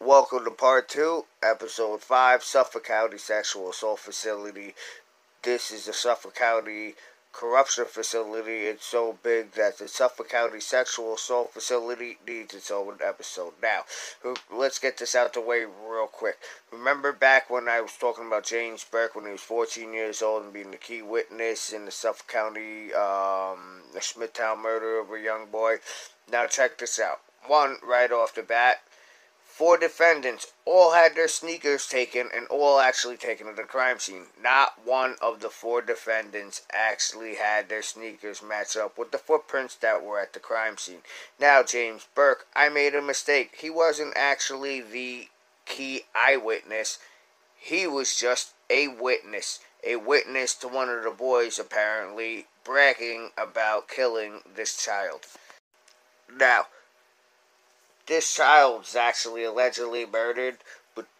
Welcome to part two, episode five, Suffolk County Sexual Assault Facility. This is the Suffolk County Corruption Facility. It's so big that the Suffolk County Sexual Assault Facility needs its own episode. Now, let's get this out the way real quick. Remember back when I was talking about James Burke when he was 14 years old and being the key witness in the Suffolk County, um, the Smithtown murder of a young boy? Now, check this out. One, right off the bat, Four defendants all had their sneakers taken and all actually taken to the crime scene. Not one of the four defendants actually had their sneakers match up with the footprints that were at the crime scene. Now, James Burke, I made a mistake. He wasn't actually the key eyewitness, he was just a witness. A witness to one of the boys apparently bragging about killing this child. Now, this child was actually allegedly murdered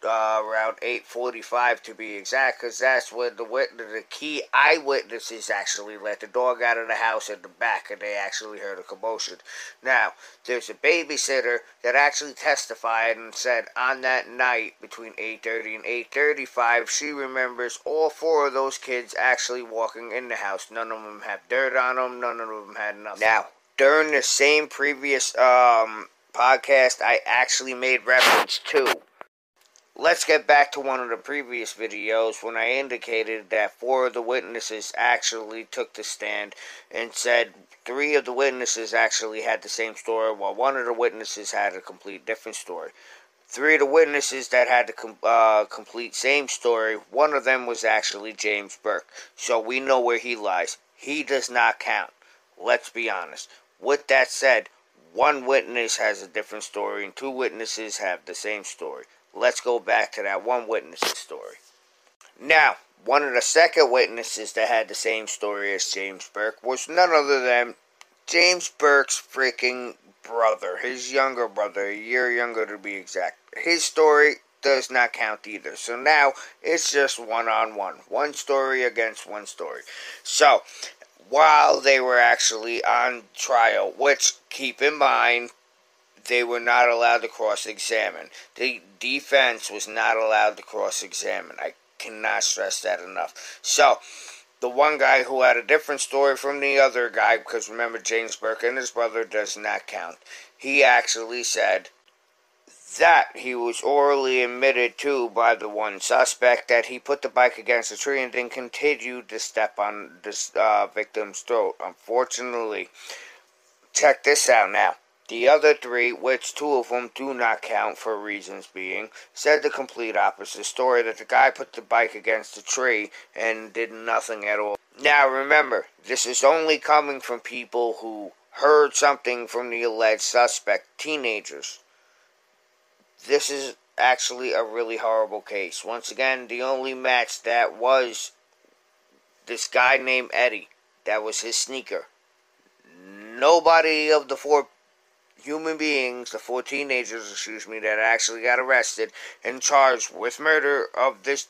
uh, around 8:45 to be exact, because that's when the witness, the key eyewitnesses actually let the dog out of the house in the back, and they actually heard a commotion. Now, there's a babysitter that actually testified and said on that night between 8:30 and 8:35, she remembers all four of those kids actually walking in the house. None of them had dirt on them. None of them had nothing. Now, during the same previous um podcast I actually made reference to. Let's get back to one of the previous videos when I indicated that four of the witnesses actually took the stand and said three of the witnesses actually had the same story, while one of the witnesses had a complete different story. Three of the witnesses that had the com- uh, complete same story, one of them was actually James Burke. So we know where he lies. He does not count. Let's be honest. With that said, one witness has a different story and two witnesses have the same story. Let's go back to that one witness's story. Now, one of the second witnesses that had the same story as James Burke was none other than James Burke's freaking brother, his younger brother, a year younger to be exact. His story does not count either. So now it's just one on one. One story against one story. So while they were actually on trial, which, keep in mind, they were not allowed to cross examine. The defense was not allowed to cross examine. I cannot stress that enough. So, the one guy who had a different story from the other guy, because remember, James Burke and his brother does not count, he actually said that he was orally admitted to by the one suspect that he put the bike against a tree and then continued to step on the uh, victim's throat. Unfortunately, check this out now. The other three, which two of them do not count for reasons being, said the complete opposite story that the guy put the bike against a tree and did nothing at all. Now remember, this is only coming from people who heard something from the alleged suspect, teenagers this is actually a really horrible case. Once again, the only match that was this guy named Eddie. That was his sneaker. Nobody of the four human beings, the four teenagers, excuse me, that actually got arrested and charged with murder of this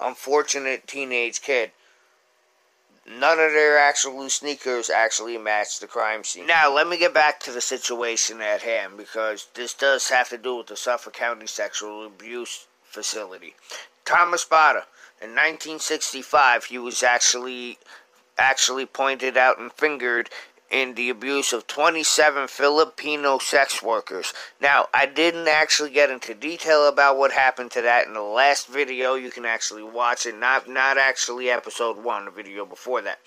unfortunate teenage kid none of their actual sneakers actually match the crime scene. Now, let me get back to the situation at hand because this does have to do with the Suffolk County Sexual Abuse Facility. Thomas Spota, in 1965, he was actually actually pointed out and fingered in the abuse of 27 Filipino sex workers. Now, I didn't actually get into detail about what happened to that in the last video. You can actually watch it, not not actually episode 1, the video before that.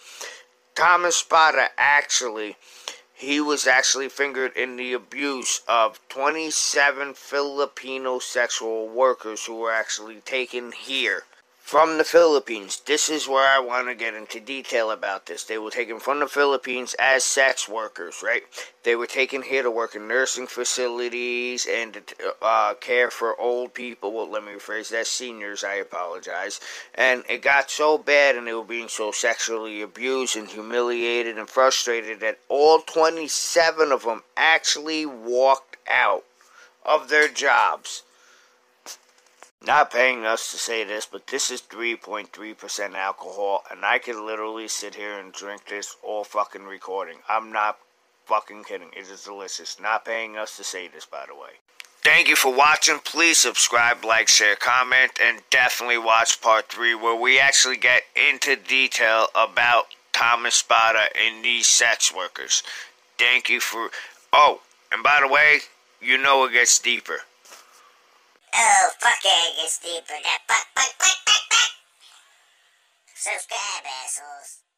Thomas Spota actually he was actually fingered in the abuse of 27 Filipino sexual workers who were actually taken here from the Philippines. This is where I want to get into detail about this. They were taken from the Philippines as sex workers, right? They were taken here to work in nursing facilities and uh, care for old people. Well, let me rephrase that seniors, I apologize. And it got so bad and they were being so sexually abused and humiliated and frustrated that all 27 of them actually walked out of their jobs not paying us to say this, but this is 3.3% alcohol, and I could literally sit here and drink this all fucking recording. I'm not fucking kidding. It is delicious. Not paying us to say this, by the way. Thank you for watching. Please subscribe, like, share, comment, and definitely watch part three where we actually get into detail about Thomas Spota and these sex workers. Thank you for. Oh, and by the way, you know it gets deeper. Oh, fuck yeah, it gets deeper. That fuck, fuck, fuck, fuck, fuck. Subscribe, assholes.